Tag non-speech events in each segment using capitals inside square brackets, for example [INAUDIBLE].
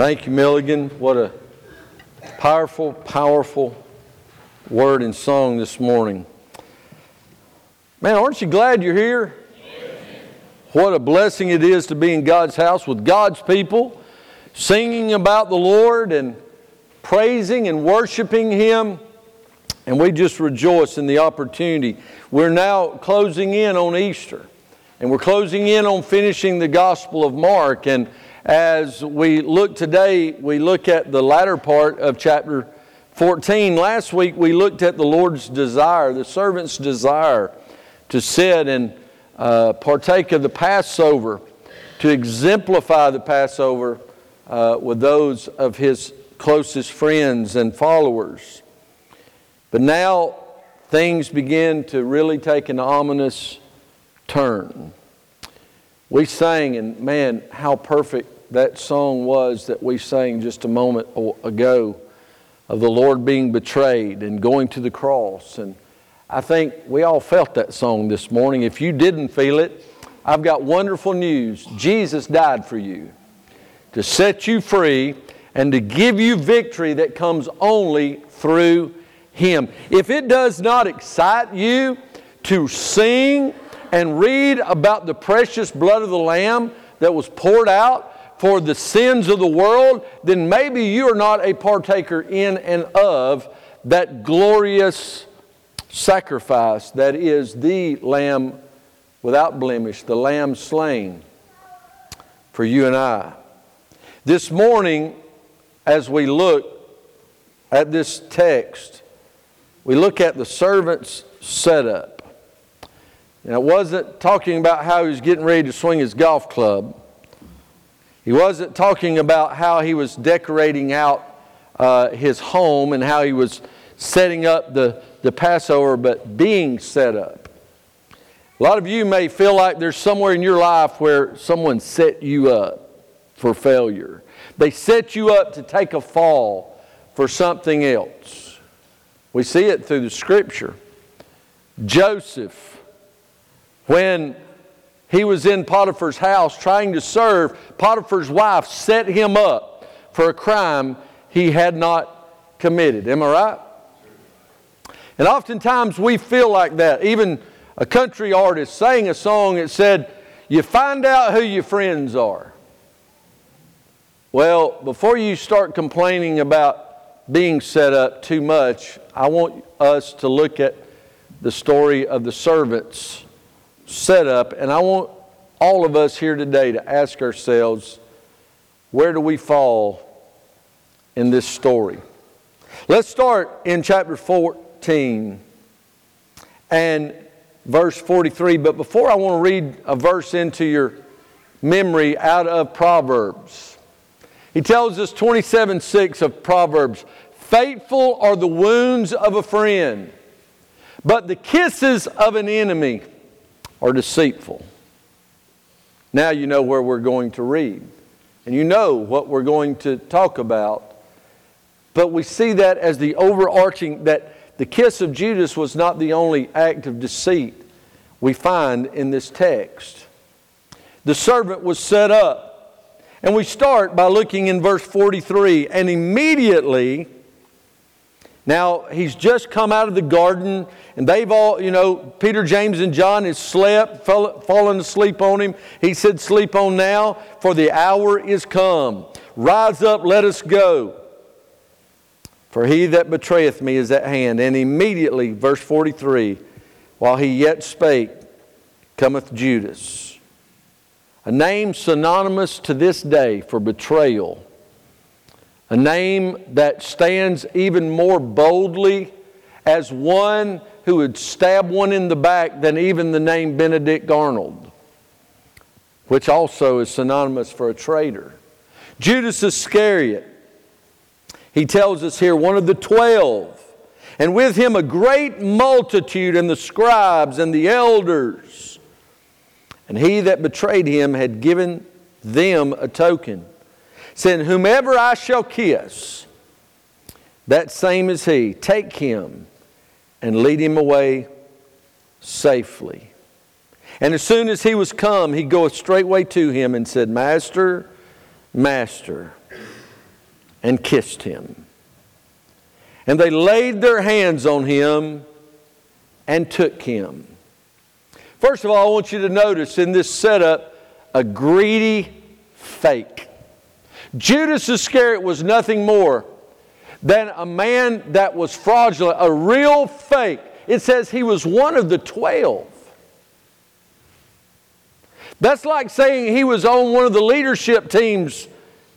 Thank you, Milligan. What a powerful, powerful word and song this morning. Man, aren't you glad you're here? What a blessing it is to be in God's house with God's people, singing about the Lord and praising and worshiping Him. And we just rejoice in the opportunity. We're now closing in on Easter, and we're closing in on finishing the Gospel of Mark. And as we look today, we look at the latter part of chapter 14. Last week we looked at the Lord's desire, the servant's desire to sit and uh, partake of the Passover, to exemplify the Passover uh, with those of his closest friends and followers. But now things begin to really take an ominous turn. We sang, and man, how perfect that song was that we sang just a moment ago of the Lord being betrayed and going to the cross. And I think we all felt that song this morning. If you didn't feel it, I've got wonderful news. Jesus died for you to set you free and to give you victory that comes only through Him. If it does not excite you to sing and read about the precious blood of the Lamb that was poured out for the sins of the world, then maybe you are not a partaker in and of that glorious sacrifice that is the Lamb without blemish, the Lamb slain for you and I. This morning, as we look at this text, we look at the servant's setup. And it wasn't talking about how he was getting ready to swing his golf club. He wasn't talking about how he was decorating out uh, his home and how he was setting up the, the Passover, but being set up. A lot of you may feel like there's somewhere in your life where someone set you up for failure. They set you up to take a fall for something else. We see it through the scripture. Joseph when he was in Potiphar's house trying to serve, Potiphar's wife set him up for a crime he had not committed. Am I right? And oftentimes we feel like that. Even a country artist sang a song that said, You find out who your friends are. Well, before you start complaining about being set up too much, I want us to look at the story of the servants setup, and I want all of us here today to ask ourselves where do we fall in this story? Let's start in chapter 14 and verse 43. But before I want to read a verse into your memory out of Proverbs, he tells us 27 6 of Proverbs Faithful are the wounds of a friend, but the kisses of an enemy are deceitful. Now you know where we're going to read, and you know what we're going to talk about. But we see that as the overarching, that the kiss of Judas was not the only act of deceit we find in this text. The servant was set up. And we start by looking in verse 43, and immediately now, he's just come out of the garden, and they've all, you know, Peter, James, and John has slept, fell, fallen asleep on him. He said, Sleep on now, for the hour is come. Rise up, let us go. For he that betrayeth me is at hand. And immediately, verse 43, while he yet spake, cometh Judas, a name synonymous to this day for betrayal a name that stands even more boldly as one who would stab one in the back than even the name Benedict Arnold, which also is synonymous for a traitor. Judas Iscariot, he tells us here, one of the twelve, and with him a great multitude and the scribes and the elders. And he that betrayed him had given them a token saying, Whomever I shall kiss, that same is he. Take him and lead him away safely. And as soon as he was come, he goeth straightway to him and said, Master, Master. and kissed him. And they laid their hands on him and took him. First of all, I want you to notice in this setup a greedy fake. Judas Iscariot was nothing more than a man that was fraudulent, a real fake. It says he was one of the twelve. That's like saying he was on one of the leadership teams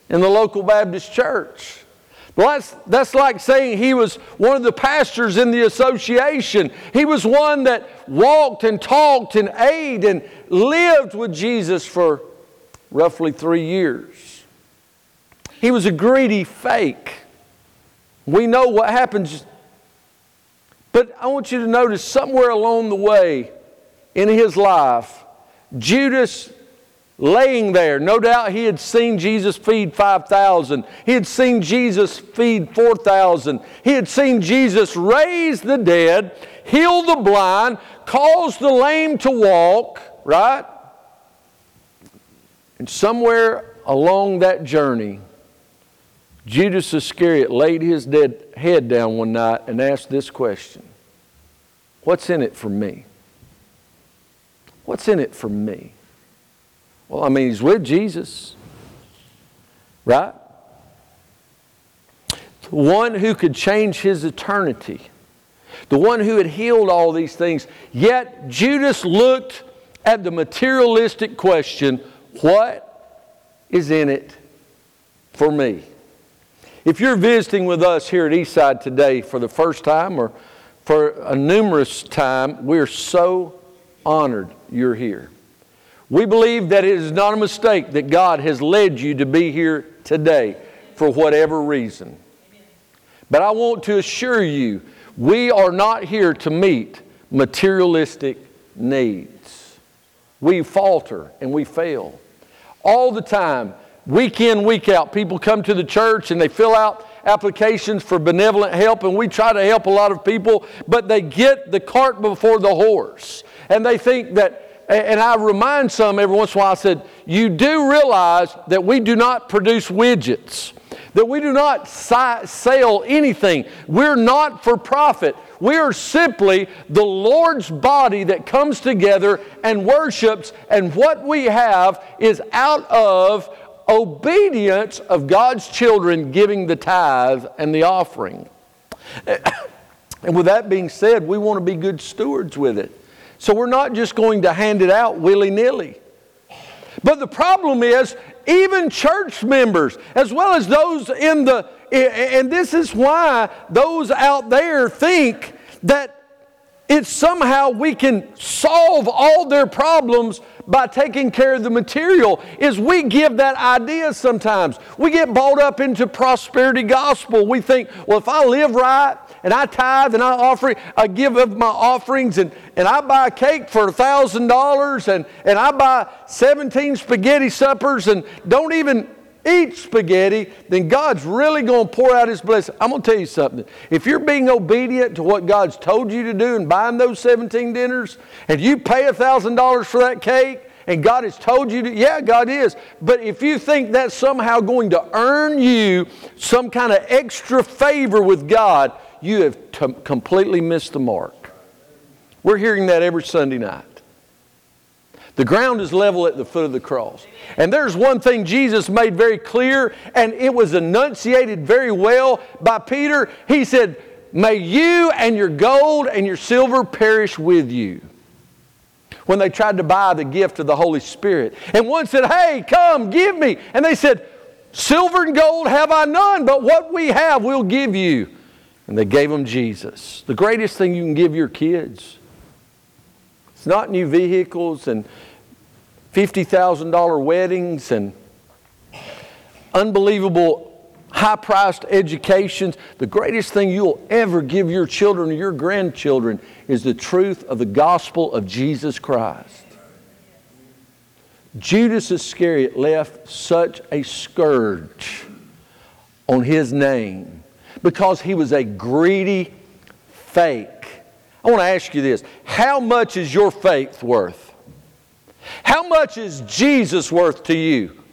in the local Baptist church. That's, that's like saying he was one of the pastors in the association. He was one that walked and talked and ate and lived with Jesus for roughly three years. He was a greedy fake. We know what happens. But I want you to notice somewhere along the way in his life, Judas laying there. No doubt he had seen Jesus feed 5,000. He had seen Jesus feed 4,000. He had seen Jesus raise the dead, heal the blind, cause the lame to walk, right? And somewhere along that journey, Judas Iscariot laid his dead head down one night and asked this question What's in it for me? What's in it for me? Well, I mean, he's with Jesus, right? The one who could change his eternity, the one who had healed all these things. Yet Judas looked at the materialistic question what is in it for me? If you're visiting with us here at Eastside today for the first time or for a numerous time, we're so honored you're here. We believe that it is not a mistake that God has led you to be here today for whatever reason. But I want to assure you, we are not here to meet materialistic needs. We falter and we fail. All the time, week in, week out, people come to the church and they fill out applications for benevolent help, and we try to help a lot of people, but they get the cart before the horse. And they think that and I remind some every once in a while, I said, you do realize that we do not produce widgets, that we do not sell anything. We're not for profit. We are simply the Lord's body that comes together and worships, and what we have is out of obedience of God's children giving the tithe and the offering. [COUGHS] And with that being said, we want to be good stewards with it. So we're not just going to hand it out willy nilly. But the problem is, even church members, as well as those in the, and this is why those out there think that it's somehow we can solve all their problems by taking care of the material is we give that idea sometimes. We get bought up into prosperity gospel. We think, well, if I live right and I tithe and I offer, I give of my offerings and, and I buy a cake for $1,000 and, and I buy 17 spaghetti suppers and don't even eat spaghetti, then God's really going to pour out His blessing. I'm going to tell you something. If you're being obedient to what God's told you to do and buying those 17 dinners, and you pay $1,000 for that cake, and God has told you to, yeah, God is. But if you think that's somehow going to earn you some kind of extra favor with God, you have t- completely missed the mark. We're hearing that every Sunday night. The ground is level at the foot of the cross. And there's one thing Jesus made very clear, and it was enunciated very well by Peter. He said, May you and your gold and your silver perish with you. When they tried to buy the gift of the Holy Spirit. And one said, Hey, come, give me. And they said, Silver and gold have I none, but what we have we'll give you. And they gave them Jesus. The greatest thing you can give your kids it's not new vehicles and $50,000 weddings and unbelievable high priced educations. The greatest thing you'll ever give your children or your grandchildren is the truth of the gospel of Jesus Christ. Judas Iscariot left such a scourge on his name because he was a greedy fake I want to ask you this How much is your faith worth? How much is Jesus worth to you?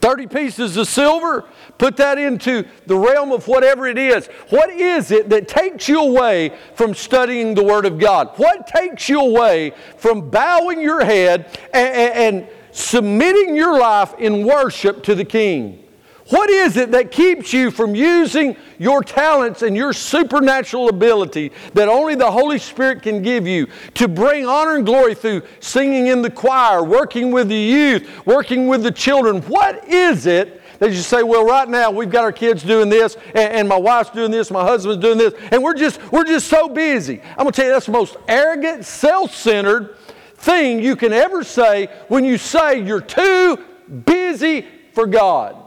30 pieces of silver, put that into the realm of whatever it is. What is it that takes you away from studying the Word of God? What takes you away from bowing your head and, and, and submitting your life in worship to the King? What is it that keeps you from using your talents and your supernatural ability that only the Holy Spirit can give you to bring honor and glory through singing in the choir, working with the youth, working with the children? What is it that you say, well, right now we've got our kids doing this, and, and my wife's doing this, my husband's doing this, and we're just, we're just so busy. I'm going to tell you, that's the most arrogant, self centered thing you can ever say when you say you're too busy for God.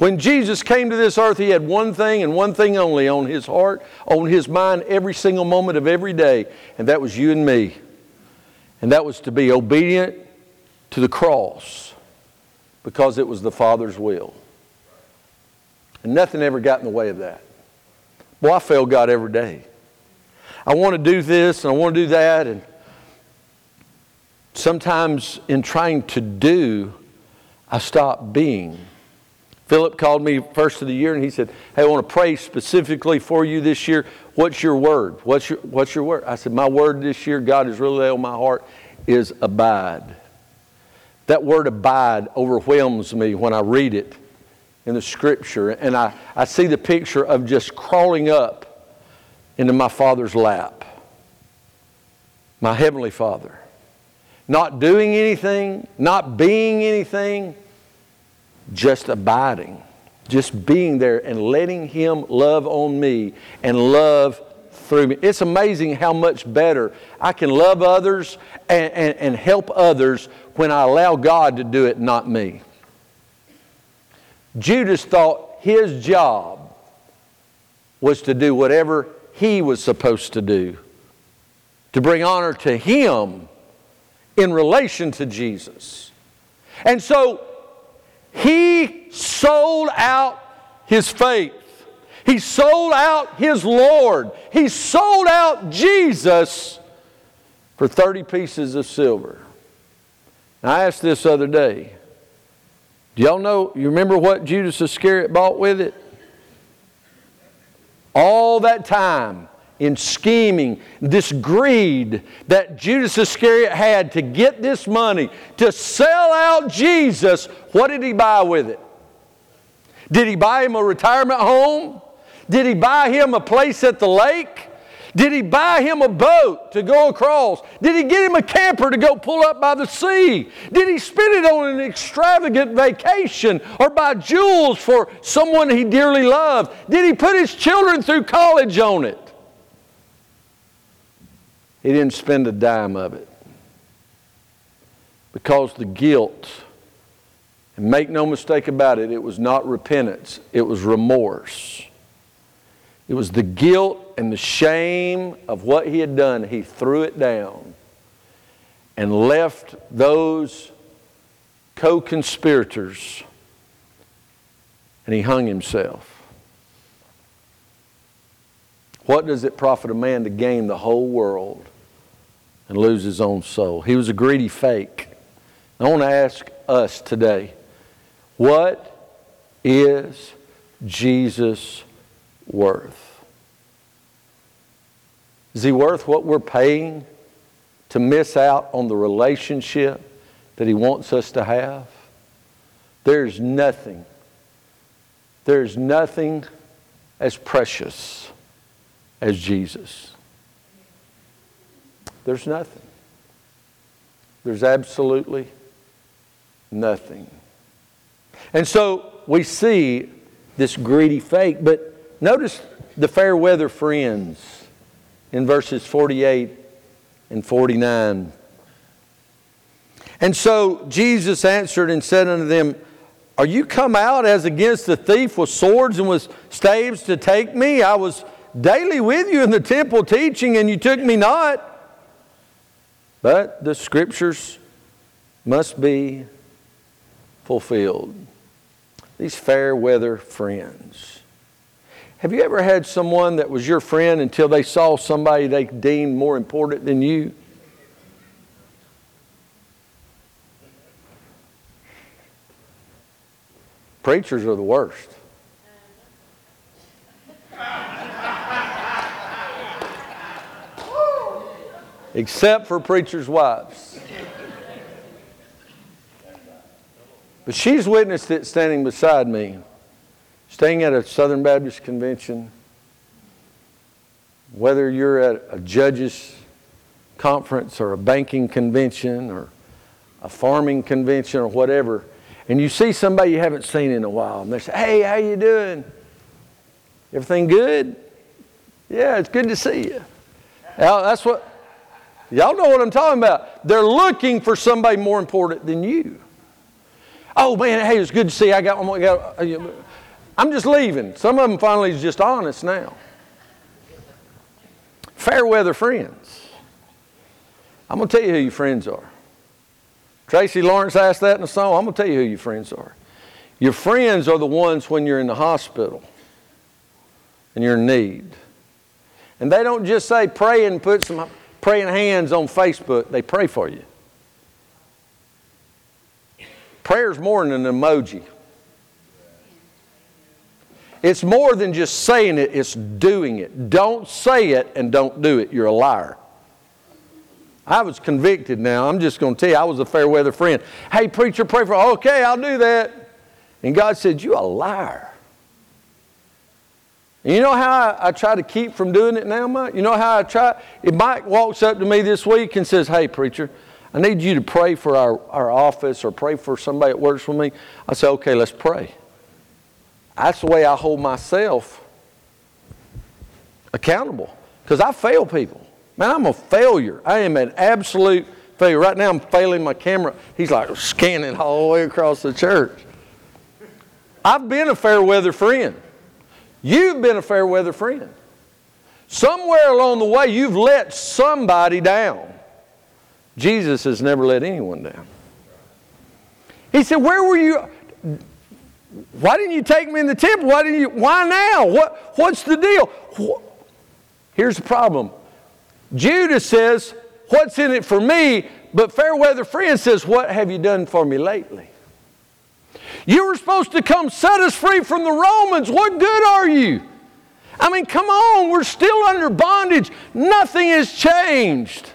When Jesus came to this earth, he had one thing and one thing only on his heart, on his mind, every single moment of every day, and that was you and me. And that was to be obedient to the cross because it was the Father's will. And nothing ever got in the way of that. Boy, I fail God every day. I want to do this and I want to do that, and sometimes in trying to do, I stop being. Philip called me first of the year and he said, Hey, I want to pray specifically for you this year. What's your word? What's your, what's your word? I said, My word this year, God has really on my heart, is abide. That word abide overwhelms me when I read it in the scripture. And I, I see the picture of just crawling up into my Father's lap, my Heavenly Father. Not doing anything, not being anything just abiding, just being there and letting Him love on me and love through me. It's amazing how much better I can love others and, and, and help others when I allow God to do it, not me. Judas thought his job was to do whatever he was supposed to do, to bring honor to him in relation to Jesus. And so he sold out his faith. He sold out his Lord. He sold out Jesus for 30 pieces of silver. I asked this other day. Do y'all know, you remember what Judas Iscariot bought with it? All that time, in scheming, this greed that Judas Iscariot had to get this money, to sell out Jesus, what did he buy with it? Did he buy him a retirement home? Did he buy him a place at the lake? Did he buy him a boat to go across? Did he get him a camper to go pull up by the sea? Did he spend it on an extravagant vacation or buy jewels for someone he dearly loved? Did he put his children through college on it? He didn't spend a dime of it. Because the guilt, and make no mistake about it, it was not repentance, it was remorse. It was the guilt and the shame of what he had done. He threw it down and left those co conspirators and he hung himself. What does it profit a man to gain the whole world and lose his own soul? He was a greedy fake. I want to ask us today what is Jesus worth? Is he worth what we're paying to miss out on the relationship that he wants us to have? There's nothing, there's nothing as precious as Jesus. There's nothing. There's absolutely nothing. And so we see this greedy fake, but notice the fair weather friends in verses 48 and 49. And so Jesus answered and said unto them, Are you come out as against the thief with swords and with staves to take me? I was daily with you in the temple teaching, and you took me not. But the scriptures must be fulfilled. These fair weather friends. Have you ever had someone that was your friend until they saw somebody they deemed more important than you? Preachers are the worst. Except for preachers' wives. But she's witnessed it standing beside me, staying at a Southern Baptist convention, whether you're at a judge's conference or a banking convention or a farming convention or whatever, and you see somebody you haven't seen in a while, and they say, "Hey, how you doing? Everything good? Yeah, it's good to see you." Now, that's what y'all know what I'm talking about. They're looking for somebody more important than you. Oh man, hey, it's good to see. I got, I got. Uh, I'm just leaving. Some of them finally is just honest now. Fair weather friends. I'm to tell you who your friends are. Tracy Lawrence asked that in the song. I'm to tell you who your friends are. Your friends are the ones when you're in the hospital and you're in need. And they don't just say pray and put some praying hands on Facebook, they pray for you. Prayer's more than an emoji. It's more than just saying it, it's doing it. Don't say it and don't do it. You're a liar. I was convicted now. I'm just going to tell you, I was a fair weather friend. Hey, preacher, pray for, okay, I'll do that. And God said, You a liar. You know how I, I, try to keep from doing it now, Mike? You know how I try? If Mike walks up to me this week and says, Hey, preacher, I need you to pray for our, our office or pray for somebody that works for me, I say, Okay, let's pray. That's the way I hold myself accountable because I fail people. Man, I'm a failure. I am an absolute failure. Right now, I'm failing my camera. He's like scanning all the way across the church. I've been a fair weather friend. You've been a fair weather friend. Somewhere along the way, you've let somebody down. Jesus has never let anyone down. He said, Where were you? Why didn't you take me in the temple? Why didn't you? Why now? What, what's the deal? Here's the problem. Judas says, What's in it for me? But Fairweather Friend says, What have you done for me lately? You were supposed to come set us free from the Romans. What good are you? I mean, come on, we're still under bondage. Nothing has changed.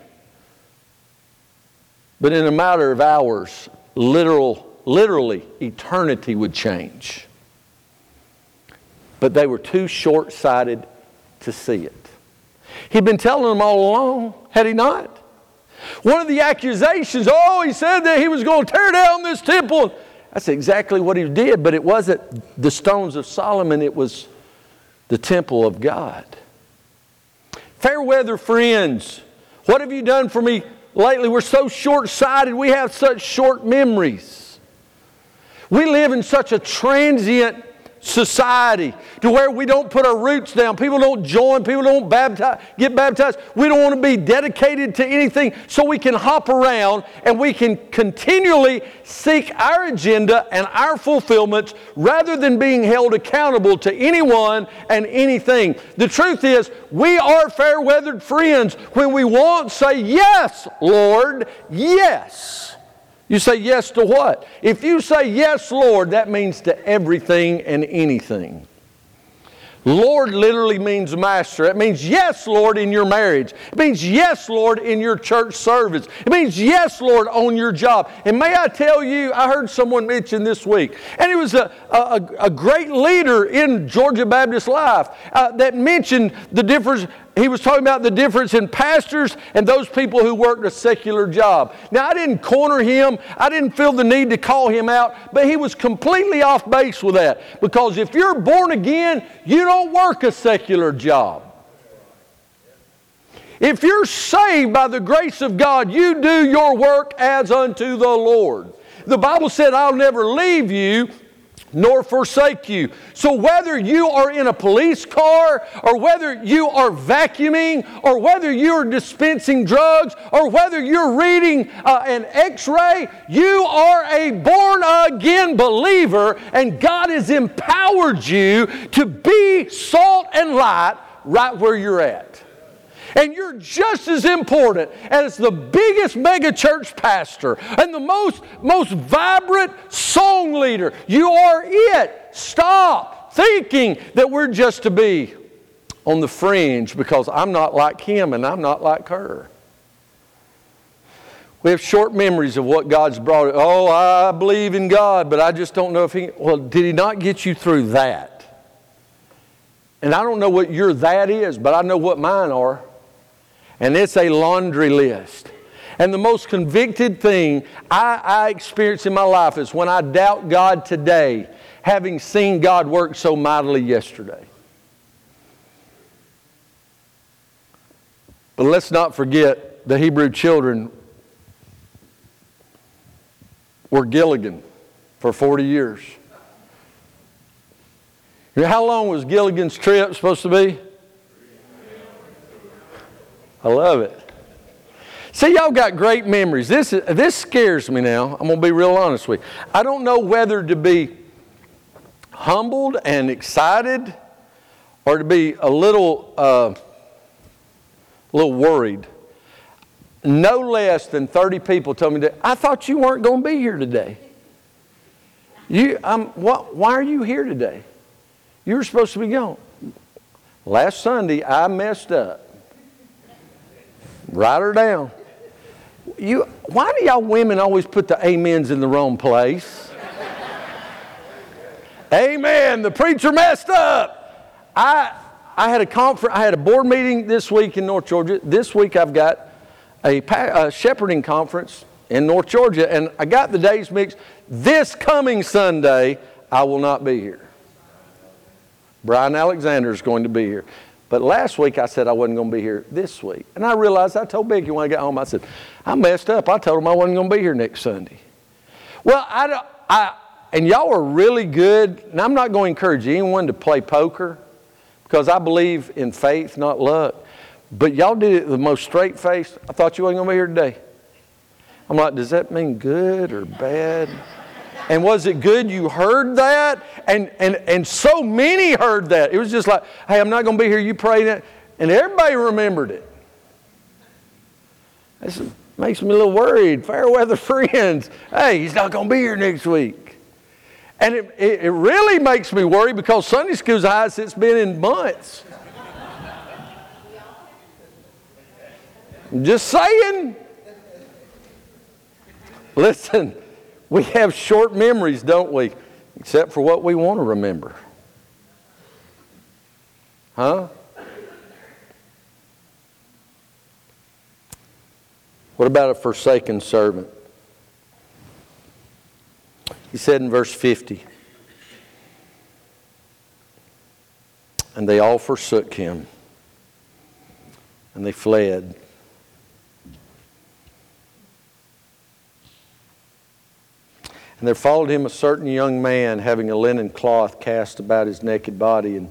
But in a matter of hours, literal literally, eternity would change. But they were too short sighted to see it. He'd been telling them all along, had he not? One of the accusations, oh, he said that he was going to tear down this temple. That's exactly what he did, but it wasn't the stones of Solomon, it was the temple of God. Fair weather friends, what have you done for me lately? We're so short sighted, we have such short memories. We live in such a transient society to where we don't put our roots down. People don't join, people don't baptize, get baptized. We don't want to be dedicated to anything so we can hop around and we can continually seek our agenda and our fulfillments rather than being held accountable to anyone and anything. The truth is, we are fair weathered friends when we won't say, Yes, Lord, yes. You say yes to what? If you say yes, Lord, that means to everything and anything. Lord literally means master. It means yes, Lord, in your marriage. It means yes, Lord, in your church service. It means yes, Lord, on your job. And may I tell you, I heard someone mention this week, and it was a, a, a great leader in Georgia Baptist life uh, that mentioned the difference he was talking about the difference in pastors and those people who worked a secular job. Now, I didn't corner him, I didn't feel the need to call him out, but he was completely off base with that. Because if you're born again, you don't work a secular job. If you're saved by the grace of God, you do your work as unto the Lord. The Bible said, I'll never leave you nor forsake you. So, whether you are in a police car, or whether you are vacuuming, or whether you're dispensing drugs, or whether you're reading uh, an x ray, you are a born again believer, and God has empowered you to be salt and light right where you're at. And you're just as important as the biggest mega church pastor and the most, most vibrant song leader. You are it. Stop thinking that we're just to be on the fringe because I'm not like him and I'm not like her. We have short memories of what God's brought. Oh, I believe in God, but I just don't know if He. Well, did He not get you through that? And I don't know what your that is, but I know what mine are. And it's a laundry list. And the most convicted thing I, I experience in my life is when I doubt God today, having seen God work so mightily yesterday. But let's not forget the Hebrew children were Gilligan for 40 years. How long was Gilligan's trip supposed to be? I love it. See, y'all got great memories. This, this scares me now. I'm going to be real honest with you. I don't know whether to be humbled and excited or to be a little, uh, a little worried. No less than 30 people told me that I thought you weren't going to be here today. You, um, what, why are you here today? You were supposed to be gone. Last Sunday, I messed up. Write her down. You, why do y'all women always put the amens in the wrong place? Amen. The preacher messed up. I, I had a conference. I had a board meeting this week in North Georgia. This week I've got a, a shepherding conference in North Georgia, and I got the days mixed. This coming Sunday, I will not be here. Brian Alexander is going to be here. But last week I said I wasn't going to be here this week. And I realized I told Becky when I got home, I said, I messed up. I told him I wasn't going to be here next Sunday. Well, I, I, and y'all are really good. And I'm not going to encourage anyone to play poker because I believe in faith, not luck. But y'all did it the most straight face. I thought you wasn't going to be here today. I'm like, does that mean good or bad? And was it good you heard that? And, and, and so many heard that. It was just like, hey, I'm not going to be here. You pray that. And everybody remembered it. This makes me a little worried. Fair weather [LAUGHS] friends. Hey, he's not going to be here next week. And it, it, it really makes me worry because Sunday school's the highest it's been in months. just saying. Listen. We have short memories, don't we? Except for what we want to remember. Huh? What about a forsaken servant? He said in verse 50, and they all forsook him, and they fled. And there followed him a certain young man having a linen cloth cast about his naked body, and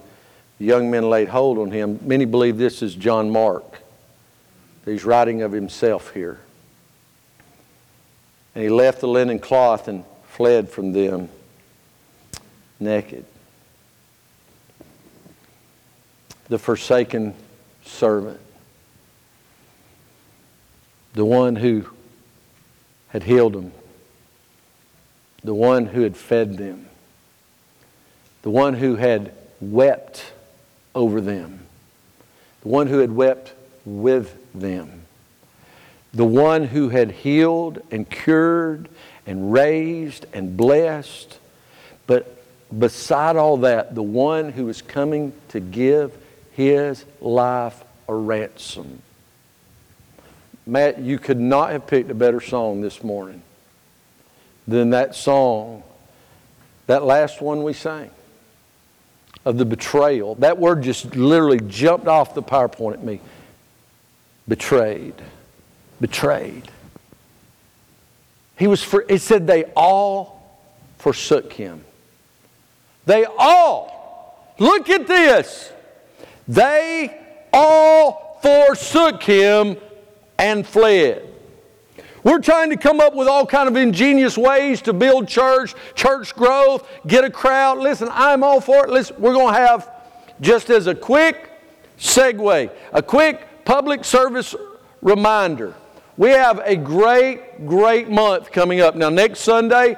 the young men laid hold on him. Many believe this is John Mark. He's writing of himself here. And he left the linen cloth and fled from them naked. The forsaken servant. The one who had healed him the one who had fed them, the one who had wept over them, the one who had wept with them, the one who had healed and cured and raised and blessed. But beside all that, the one who was coming to give his life a ransom. Matt, you could not have picked a better song this morning than that song, that last one we sang of the betrayal. That word just literally jumped off the PowerPoint at me. Betrayed. Betrayed. He was for, it said they all forsook him. They all, look at this. They all forsook him and fled. We're trying to come up with all kind of ingenious ways to build church, church growth, get a crowd. Listen, I'm all for it. Listen, we're going to have just as a quick segue, a quick public service reminder. We have a great, great month coming up. Now, next Sunday,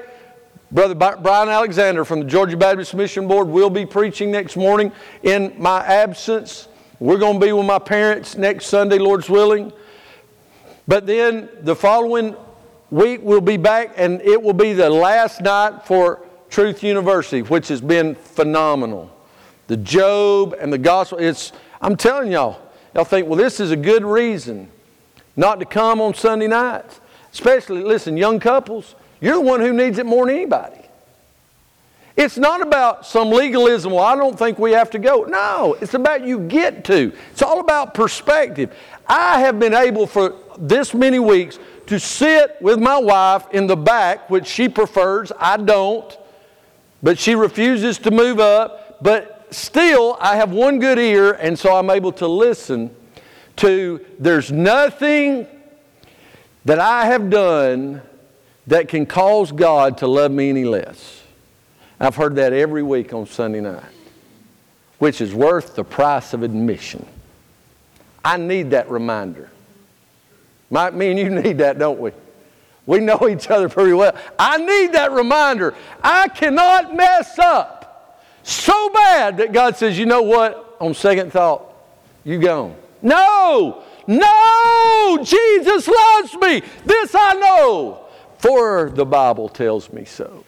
Brother Brian Alexander from the Georgia Baptist Mission Board will be preaching next morning in my absence. We're going to be with my parents next Sunday, Lord's willing. But then the following week we'll be back, and it will be the last night for Truth University, which has been phenomenal. The Job and the gospel, it's, I'm telling y'all, y'all think, well, this is a good reason not to come on Sunday nights. Especially, listen, young couples, you're the one who needs it more than anybody. It's not about some legalism, well, I don't think we have to go. No, it's about you get to. It's all about perspective. I have been able for this many weeks to sit with my wife in the back, which she prefers, I don't, but she refuses to move up. But still, I have one good ear, and so I'm able to listen to there's nothing that I have done that can cause God to love me any less. I've heard that every week on Sunday night, which is worth the price of admission. I need that reminder. My, me and you need that, don't we? We know each other pretty well. I need that reminder. I cannot mess up so bad that God says, you know what? On second thought, you gone. No, no, Jesus loves me. This I know, for the Bible tells me so.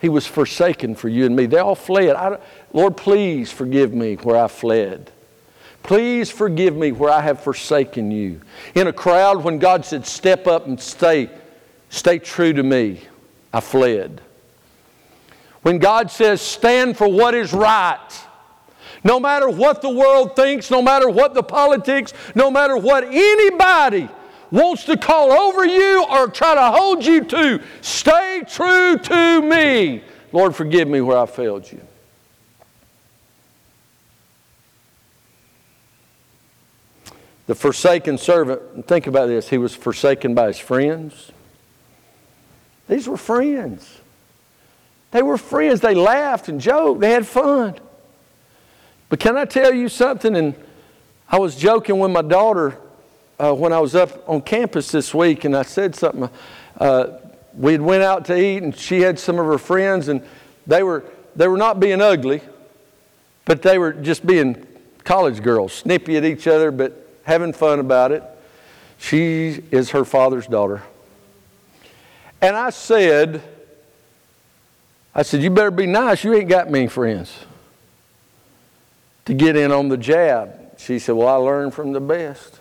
He was forsaken for you and me. They all fled. I, Lord, please forgive me where I fled. Please forgive me where I have forsaken you. In a crowd, when God said, Step up and stay, stay true to me, I fled. When God says, Stand for what is right, no matter what the world thinks, no matter what the politics, no matter what anybody wants to call over you or try to hold you to, stay true to me. Lord, forgive me where I failed you. The forsaken servant, think about this, he was forsaken by his friends. These were friends. They were friends. They laughed and joked. They had fun. But can I tell you something? And I was joking with my daughter uh, when I was up on campus this week, and I said something. Uh, we had went out to eat, and she had some of her friends, and they were they were not being ugly, but they were just being college girls, snippy at each other, but having fun about it. She is her father's daughter. And I said, I said, you better be nice. You ain't got many friends to get in on the jab. She said, Well, I learned from the best.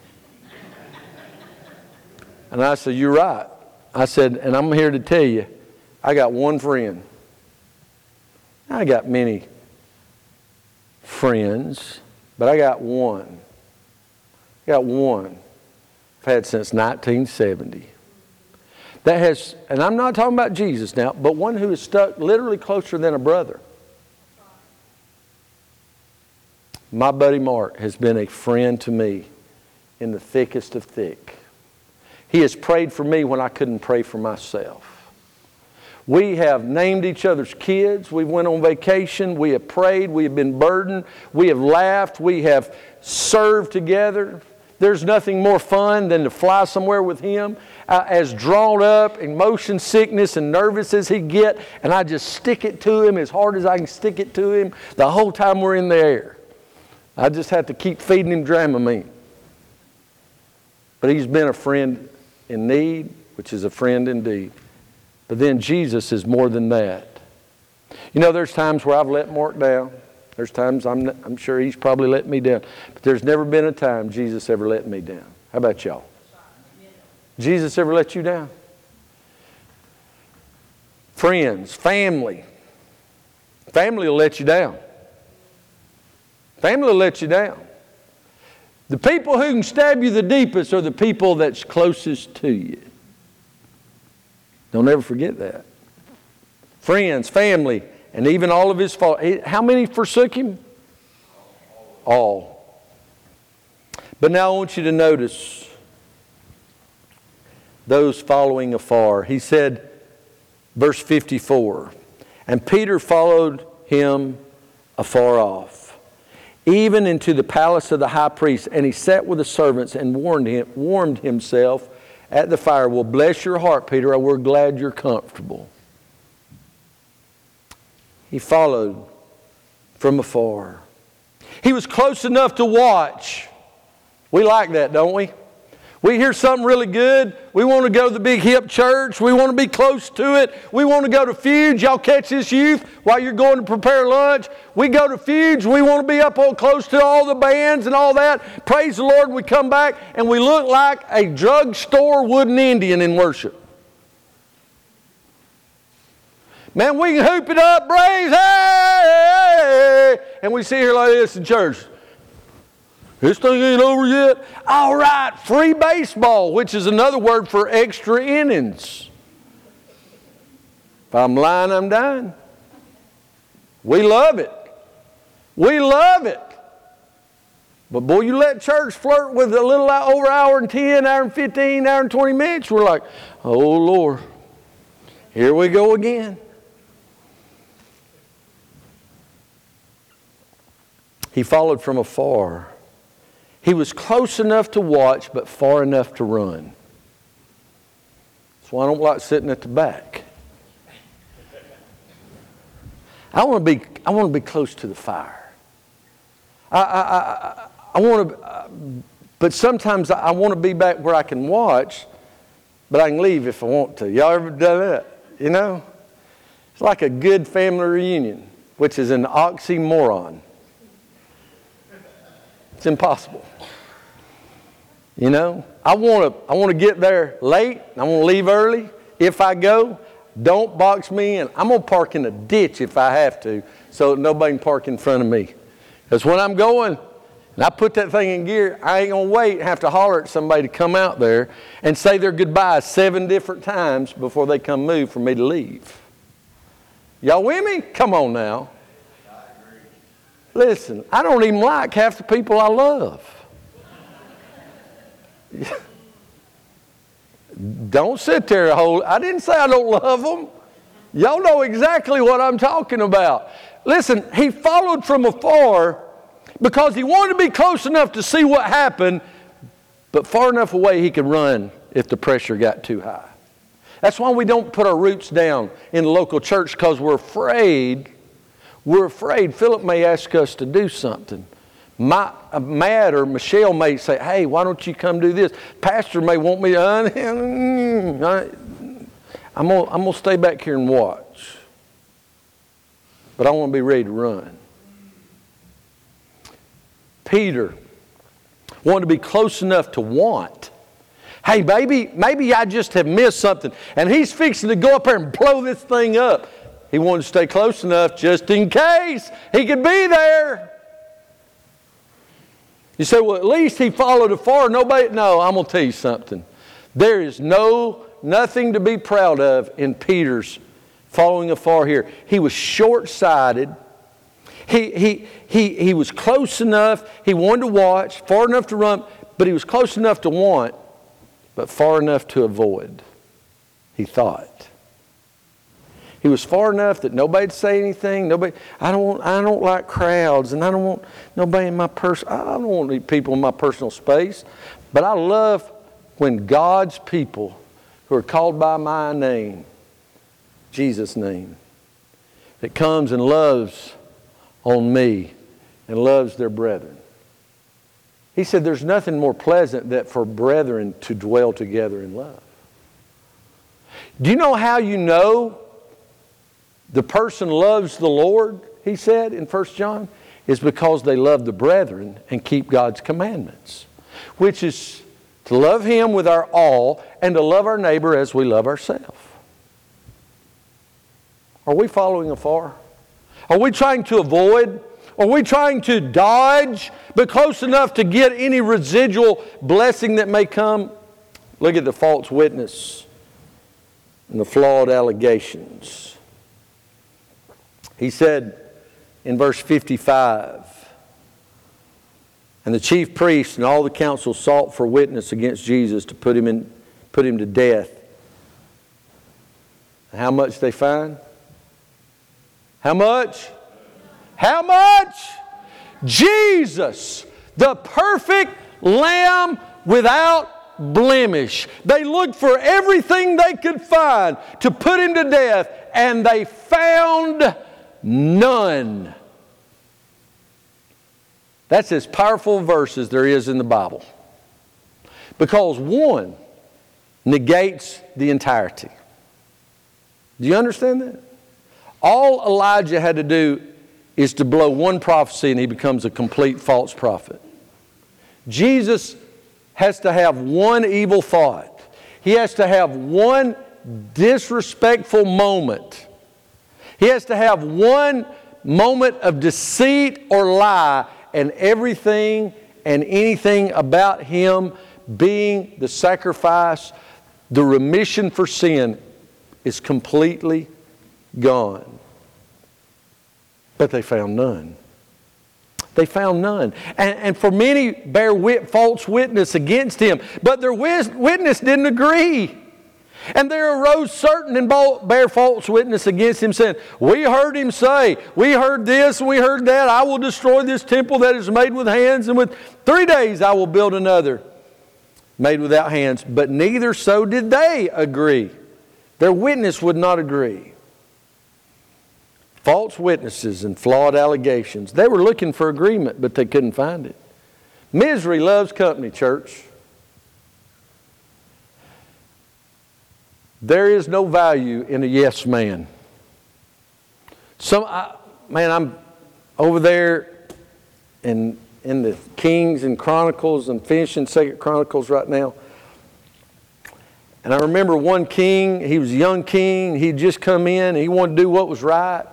and I said, You're right. I said, And I'm here to tell you, I got one friend. I got many friends, but I got one. Got one I've had since 1970. That has, and I'm not talking about Jesus now, but one who is stuck literally closer than a brother. My buddy Mark has been a friend to me in the thickest of thick. He has prayed for me when I couldn't pray for myself. We have named each other's kids. We went on vacation. We have prayed. We have been burdened. We have laughed. We have served together. There's nothing more fun than to fly somewhere with him, uh, as drawn up and motion sickness and nervous as he get, and I just stick it to him as hard as I can stick it to him the whole time we're in the air. I just have to keep feeding him Dramamine. But he's been a friend in need, which is a friend indeed. But then Jesus is more than that. You know, there's times where I've let Mark down. There's times I'm, I'm sure he's probably let me down. But there's never been a time Jesus ever let me down. How about y'all? Jesus ever let you down? Friends, family. Family will let you down. Family will let you down. The people who can stab you the deepest are the people that's closest to you. Don't ever forget that. Friends, family, and even all of his fault. How many forsook him? All. But now I want you to notice those following afar. He said, verse 54, and Peter followed him afar off even into the palace of the high priest. And he sat with the servants and him, warmed himself at the fire. Well, bless your heart, Peter. We're glad you're comfortable. He followed from afar. He was close enough to watch. We like that, don't we? We hear something really good. We want to go to the big hip church. We want to be close to it. We want to go to Fuge. Y'all catch this youth while you're going to prepare lunch. We go to Fuge. We want to be up all close to all the bands and all that. Praise the Lord. We come back and we look like a drugstore wooden Indian in worship. Man, we can hoop it up, praise, hey, and we sit here like this in church. This thing ain't over yet. All right, free baseball, which is another word for extra innings. If I'm lying, I'm dying. We love it. We love it. But boy, you let church flirt with a little over hour and 10, hour and 15, hour and 20 minutes, we're like, oh Lord, here we go again. He followed from afar. He was close enough to watch, but far enough to run. That's why I don't like sitting at the back. I want to be, I want to be close to the fire. I, I, I, I want to, but sometimes I want to be back where I can watch, but I can leave if I want to. Y'all ever done that? You know? It's like a good family reunion, which is an oxymoron. It's impossible. You know, I want to I want to get there late. I want to leave early. If I go, don't box me in. I'm going to park in a ditch if I have to so nobody can park in front of me. Because when I'm going and I put that thing in gear, I ain't going to wait and have to holler at somebody to come out there and say their goodbyes seven different times before they come move for me to leave. Y'all with me? Come on now. Listen, I don't even like half the people I love. don't sit there a. I didn't say I don't love them. Y'all know exactly what I'm talking about. Listen, he followed from afar because he wanted to be close enough to see what happened, but far enough away he could run if the pressure got too high. That's why we don't put our roots down in the local church because we're afraid. We're afraid Philip may ask us to do something. My, uh, Matt or Michelle may say, hey, why don't you come do this? Pastor may want me to, [LAUGHS] I'm going I'm to stay back here and watch. But I want to be ready to run. Peter wanted to be close enough to want. Hey, baby, maybe I just have missed something. And he's fixing to go up there and blow this thing up. He wanted to stay close enough just in case he could be there. You say, well, at least he followed afar. Nobody, no, I'm going to tell you something. There is no, nothing to be proud of in Peter's following afar here. He was short sighted. He, he, he, he was close enough. He wanted to watch, far enough to run, but he was close enough to want, but far enough to avoid, he thought. He was far enough that nobody'd say anything. Nobody. I don't. Want, I don't like crowds, and I don't want nobody in my person. I don't want people in my personal space. But I love when God's people, who are called by my name, Jesus' name, that comes and loves on me and loves their brethren. He said, "There's nothing more pleasant than for brethren to dwell together in love." Do you know how you know the person loves the Lord, he said in 1 John, is because they love the brethren and keep God's commandments, which is to love Him with our all and to love our neighbor as we love ourselves. Are we following afar? Are we trying to avoid? Are we trying to dodge, but close enough to get any residual blessing that may come? Look at the false witness and the flawed allegations. He said in verse 55 And the chief priests and all the council sought for witness against Jesus to put him, in, put him to death. How much they find? How much? How much? Jesus, the perfect Lamb without blemish. They looked for everything they could find to put him to death, and they found none. That's as powerful a verse as there is in the Bible. Because one negates the entirety. Do you understand that? All Elijah had to do is to blow one prophecy and he becomes a complete false prophet. Jesus has to have one evil thought, he has to have one disrespectful moment, he has to have one moment of deceit or lie, and everything and anything about him being the sacrifice, the remission for sin, is completely gone. But they found none. They found none. And, and for many bear wit, false witness against him, but their witness didn't agree. And there arose certain and bear false witness against him, saying, We heard him say, We heard this, we heard that. I will destroy this temple that is made with hands, and with three days I will build another made without hands. But neither so did they agree. Their witness would not agree false witnesses and flawed allegations. They were looking for agreement, but they couldn't find it. Misery loves company, church. There is no value in a yes man. Some, I, man, I'm over there in, in the Kings and Chronicles and finishing Second Chronicles right now. And I remember one king, he was a young king, he'd just come in, he wanted to do what was right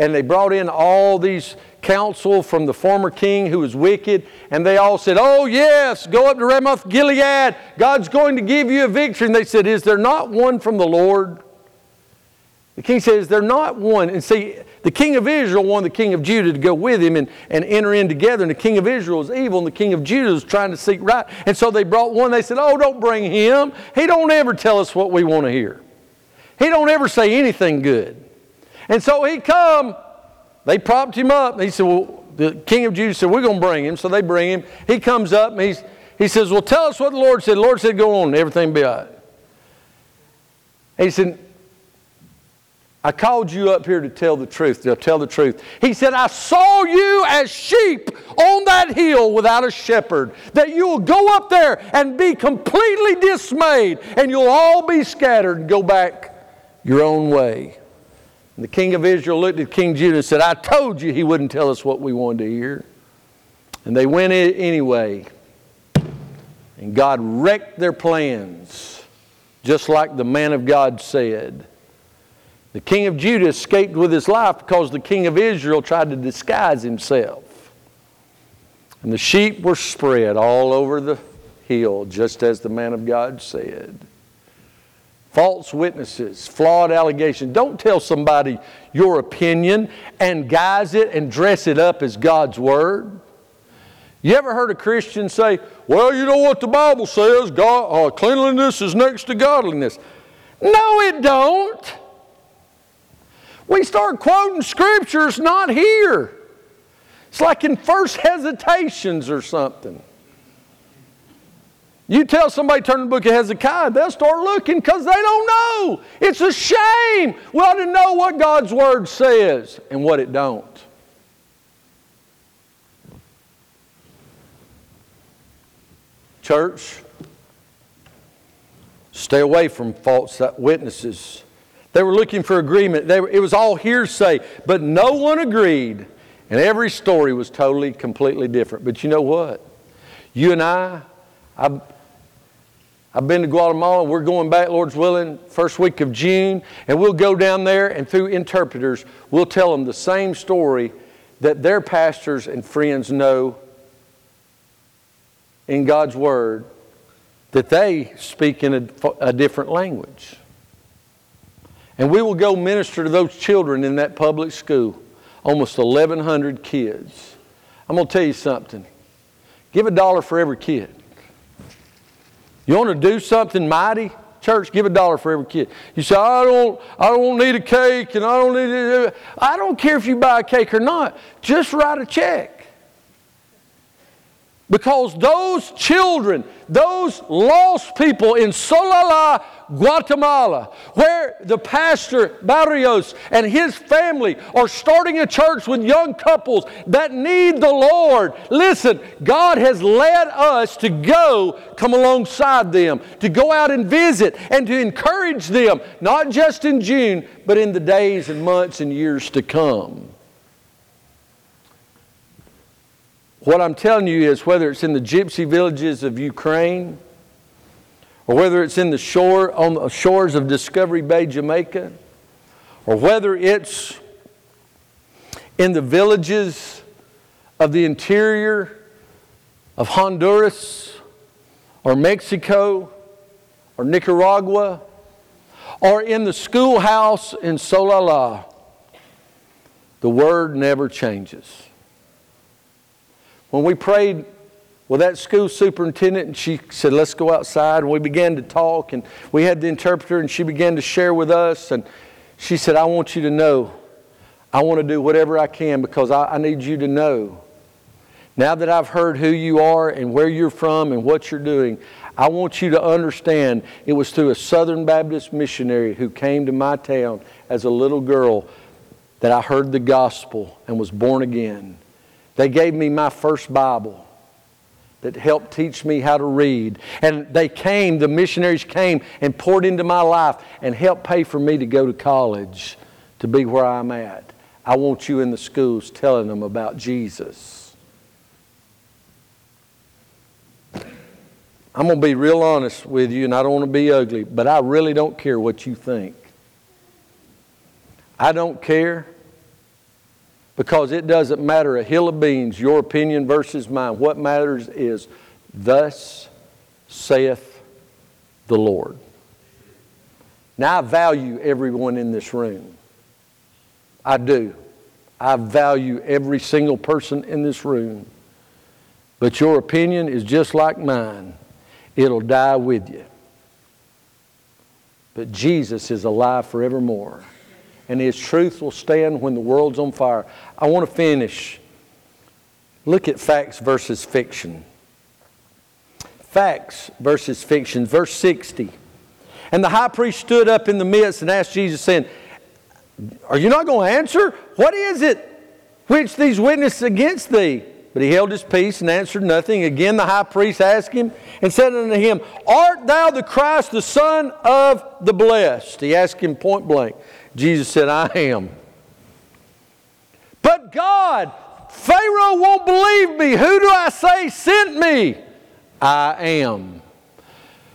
and they brought in all these counsel from the former king who was wicked, and they all said, Oh, yes, go up to Ramoth Gilead. God's going to give you a victory. And they said, Is there not one from the Lord? The king says, They're not one. And see, the king of Israel wanted the king of Judah to go with him and, and enter in together. And the king of Israel was evil, and the king of Judah was trying to seek right. And so they brought one. They said, Oh, don't bring him. He don't ever tell us what we want to hear. He don't ever say anything good. And so he come, they propped him up. He said, well, the king of Judah said, we're going to bring him. So they bring him. He comes up and he's, he says, well, tell us what the Lord said. The Lord said, go on, everything be all right. He said, I called you up here to tell the truth, to tell the truth. He said, I saw you as sheep on that hill without a shepherd, that you will go up there and be completely dismayed, and you'll all be scattered and go back your own way. And the king of Israel looked at King Judah and said, I told you he wouldn't tell us what we wanted to hear. And they went anyway. And God wrecked their plans, just like the man of God said. The king of Judah escaped with his life because the king of Israel tried to disguise himself. And the sheep were spread all over the hill, just as the man of God said false witnesses, flawed allegations. Don't tell somebody your opinion and guise it and dress it up as God's Word. You ever heard a Christian say, Well, you know what the Bible says, God, uh, cleanliness is next to godliness? No, it don't. We start quoting scriptures not here. It's like in first hesitations or something. You tell somebody turn the book of Hezekiah, they'll start looking because they don't know. It's a shame. We ought to know what God's word says and what it don't. Church, stay away from false witnesses. They were looking for agreement. Were, it was all hearsay, but no one agreed. And every story was totally, completely different. But you know what? You and I, I I've been to Guatemala. We're going back, Lord's willing, first week of June. And we'll go down there and through interpreters, we'll tell them the same story that their pastors and friends know in God's Word that they speak in a, a different language. And we will go minister to those children in that public school, almost 1,100 kids. I'm going to tell you something. Give a dollar for every kid. You want to do something mighty? Church, give a dollar for every kid. You say, I don't, I don't need a cake and I don't need. I don't care if you buy a cake or not. Just write a check. Because those children, those lost people in Sololá, Guatemala, where the pastor Barrios and his family are starting a church with young couples that need the Lord. Listen, God has led us to go come alongside them, to go out and visit and to encourage them, not just in June, but in the days and months and years to come. What I'm telling you is whether it's in the gypsy villages of Ukraine, or whether it's in the shore on the shores of Discovery Bay, Jamaica, or whether it's in the villages of the interior of Honduras or Mexico or Nicaragua or in the schoolhouse in Sololá, the word never changes. When we prayed with that school superintendent, and she said, Let's go outside, and we began to talk, and we had the interpreter, and she began to share with us, and she said, I want you to know, I want to do whatever I can because I, I need you to know. Now that I've heard who you are and where you're from and what you're doing, I want you to understand it was through a Southern Baptist missionary who came to my town as a little girl that I heard the gospel and was born again. They gave me my first Bible that helped teach me how to read. And they came, the missionaries came and poured into my life and helped pay for me to go to college to be where I'm at. I want you in the schools telling them about Jesus. I'm going to be real honest with you, and I don't want to be ugly, but I really don't care what you think. I don't care because it doesn't matter a hill of beans, your opinion versus mine. What matters is, Thus saith the Lord. Now, I value everyone in this room. I do. I value every single person in this room. But your opinion is just like mine, it'll die with you. But Jesus is alive forevermore and His truth will stand when the world's on fire. I want to finish. Look at facts versus fiction. Facts versus fiction. Verse 60. And the high priest stood up in the midst and asked Jesus, saying, Are you not going to answer? What is it which these witnesses against thee? But he held his peace and answered nothing. Again, the high priest asked him and said unto him, Art thou the Christ, the Son of the Blessed? He asked him point blank. Jesus said, I am. But God, Pharaoh won't believe me. Who do I say sent me? I am.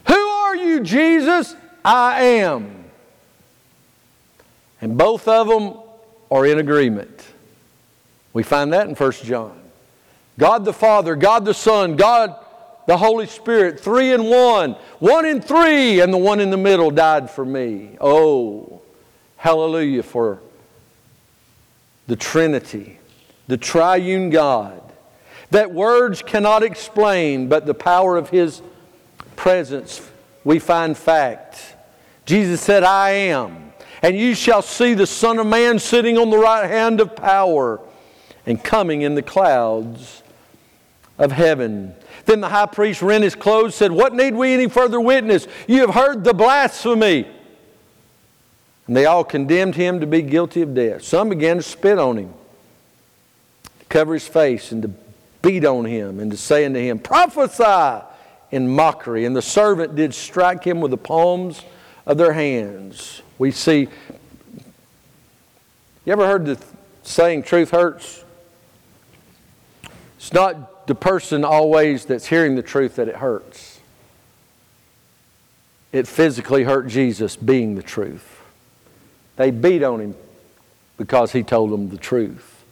Who are you, Jesus? I am. And both of them are in agreement. We find that in 1 John. God the Father, God the Son, God the Holy Spirit, three in one, one in three, and the one in the middle died for me. Oh, Hallelujah for the Trinity, the triune God, that words cannot explain, but the power of His presence we find fact. Jesus said, I am. And you shall see the Son of Man sitting on the right hand of power and coming in the clouds of heaven. Then the high priest rent his clothes, said, What need we any further witness? You have heard the blasphemy. And they all condemned him to be guilty of death. Some began to spit on him, to cover his face, and to beat on him, and to say unto him, Prophesy! in mockery. And the servant did strike him with the palms of their hands. We see. You ever heard the saying, truth hurts? It's not the person always that's hearing the truth that it hurts. It physically hurt Jesus being the truth. They beat on him because he told them the truth.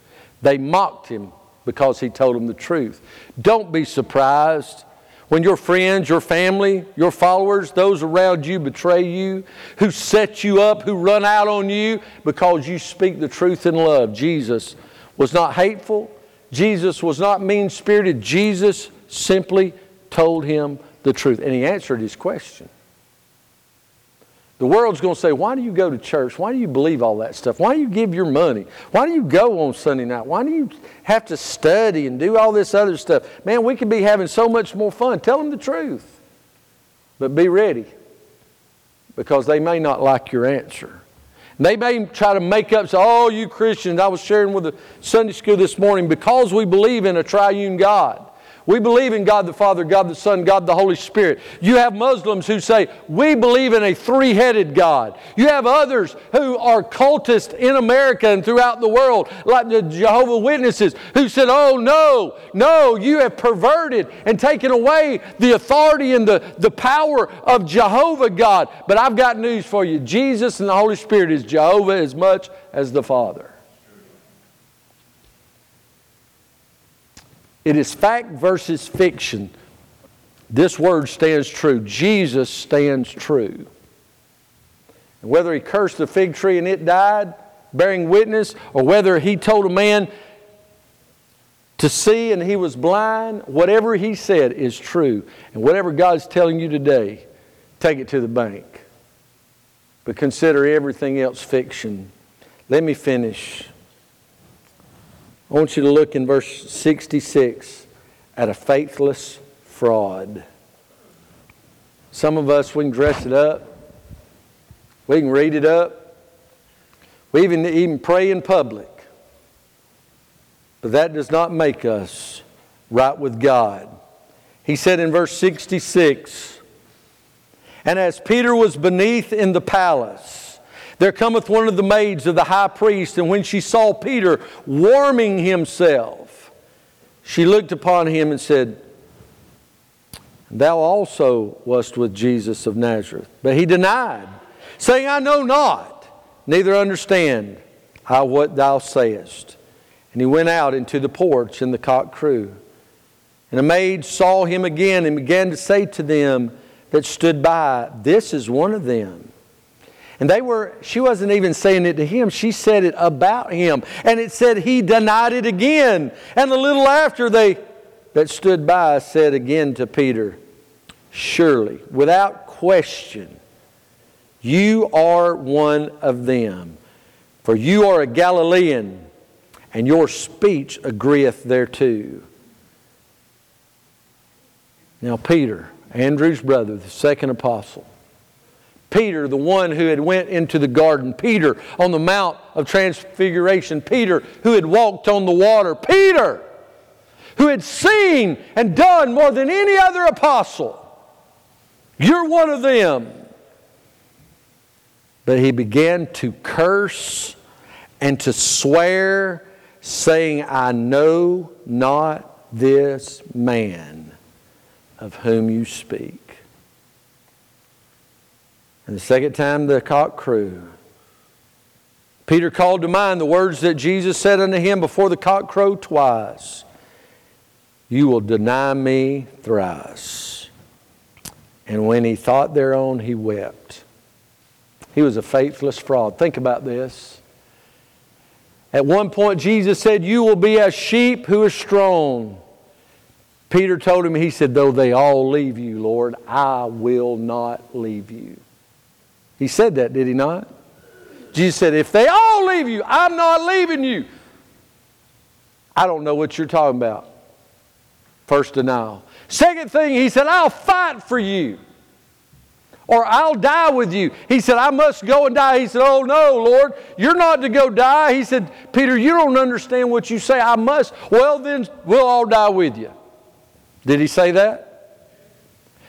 They mocked him because he told them the truth. Don't be surprised when your friends, your family, your followers, those around you betray you, who set you up, who run out on you because you speak the truth in love. Jesus was not hateful. Jesus was not mean spirited. Jesus simply told him the truth. And he answered his question. The world's going to say, Why do you go to church? Why do you believe all that stuff? Why do you give your money? Why do you go on Sunday night? Why do you have to study and do all this other stuff? Man, we could be having so much more fun. Tell them the truth. But be ready because they may not like your answer. They may try to make up, say, oh, you Christians, I was sharing with the Sunday school this morning, because we believe in a triune God. We believe in God the Father, God the Son, God the Holy Spirit. You have Muslims who say, we believe in a three headed God. You have others who are cultists in America and throughout the world, like the Jehovah Witnesses, who said, oh, no, no, you have perverted and taken away the authority and the, the power of Jehovah God. But I've got news for you Jesus and the Holy Spirit is Jehovah as much as the Father. It is fact versus fiction. This word stands true. Jesus stands true. And whether he cursed the fig tree and it died, bearing witness, or whether he told a man to see and he was blind, whatever he said is true. And whatever God's telling you today, take it to the bank. But consider everything else fiction. Let me finish. I want you to look in verse 66 at a faithless fraud. Some of us, we can dress it up, we can read it up, we even, even pray in public. But that does not make us right with God. He said in verse 66 And as Peter was beneath in the palace, there cometh one of the maids of the high priest, and when she saw Peter warming himself, she looked upon him and said, Thou also wast with Jesus of Nazareth. But he denied, saying, I know not, neither understand I what thou sayest. And he went out into the porch, and the cock crew. And a maid saw him again and began to say to them that stood by, This is one of them. And they were, she wasn't even saying it to him, she said it about him. And it said he denied it again. And a little after, they that stood by said again to Peter, Surely, without question, you are one of them. For you are a Galilean, and your speech agreeth thereto. Now, Peter, Andrew's brother, the second apostle, Peter, the one who had went into the garden. Peter on the Mount of Transfiguration. Peter who had walked on the water. Peter who had seen and done more than any other apostle. You're one of them. But he began to curse and to swear, saying, I know not this man of whom you speak. And the second time the cock crew. Peter called to mind the words that Jesus said unto him before the cock crowed twice You will deny me thrice. And when he thought thereon, he wept. He was a faithless fraud. Think about this. At one point, Jesus said, You will be as sheep who are strong. Peter told him, He said, Though they all leave you, Lord, I will not leave you. He said that, did he not? Jesus said, If they all leave you, I'm not leaving you. I don't know what you're talking about. First denial. Second thing, he said, I'll fight for you. Or I'll die with you. He said, I must go and die. He said, Oh no, Lord, you're not to go die. He said, Peter, you don't understand what you say. I must. Well, then we'll all die with you. Did he say that?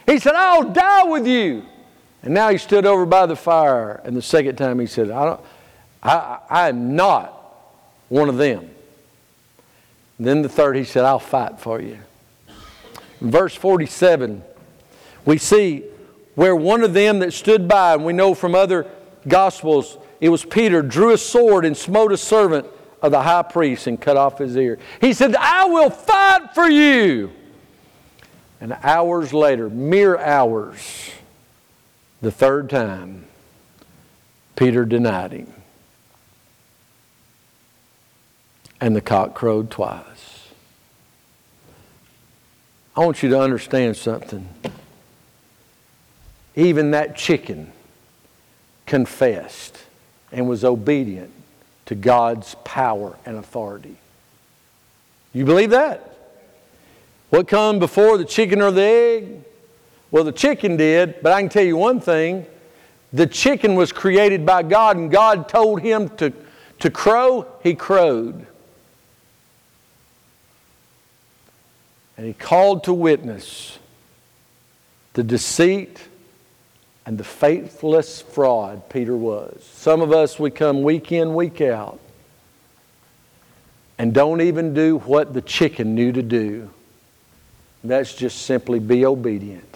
He said, I'll die with you. And now he stood over by the fire, and the second time he said, I, don't, I, I am not one of them. And then the third, he said, I'll fight for you. In verse 47, we see where one of them that stood by, and we know from other gospels, it was Peter, drew a sword and smote a servant of the high priest and cut off his ear. He said, I will fight for you. And hours later, mere hours, the third time, Peter denied him. And the cock crowed twice. I want you to understand something. Even that chicken confessed and was obedient to God's power and authority. You believe that? What come before the chicken or the egg? Well, the chicken did, but I can tell you one thing. The chicken was created by God, and God told him to, to crow, he crowed. And he called to witness the deceit and the faithless fraud Peter was. Some of us, we come week in, week out, and don't even do what the chicken knew to do. That's just simply be obedient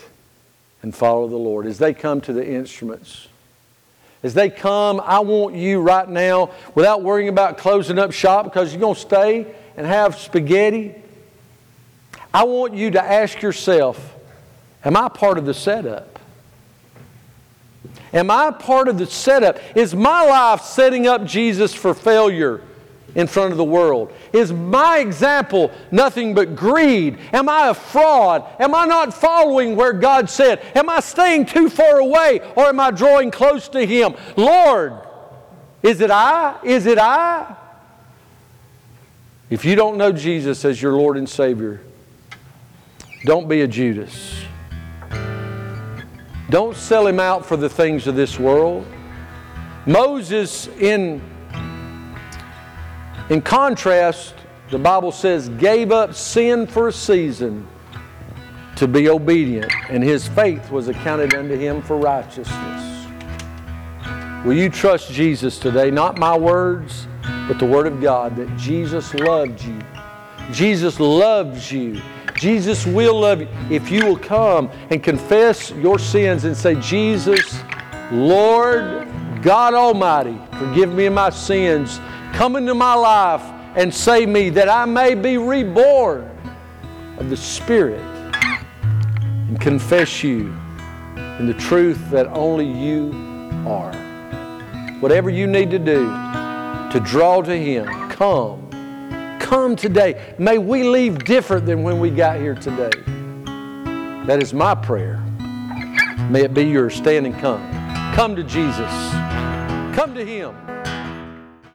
and follow the Lord. As they come to the instruments, as they come, I want you right now, without worrying about closing up shop because you're going to stay and have spaghetti. I want you to ask yourself, am I part of the setup? Am I part of the setup? Is my life setting up Jesus for failure in front of the world? Is my example nothing but greed? Am I a fraud? Am I not following where God said? Am I staying too far away or am I drawing close to Him? Lord, is it I? Is it I? If you don't know Jesus as your Lord and Savior, don't be a Judas. Don't sell him out for the things of this world. Moses, in, in contrast, the Bible says, gave up sin for a season to be obedient, and his faith was accounted unto him for righteousness. Will you trust Jesus today? Not my words, but the Word of God, that Jesus loved you. Jesus loves you. Jesus will love you if you will come and confess your sins and say, Jesus, Lord God Almighty, forgive me my sins. Come into my life and save me that I may be reborn of the Spirit and confess you in the truth that only you are. Whatever you need to do to draw to Him, come come today. May we leave different than when we got here today. That is my prayer. May it be yours. Stand and come. Come to Jesus. Come to Him.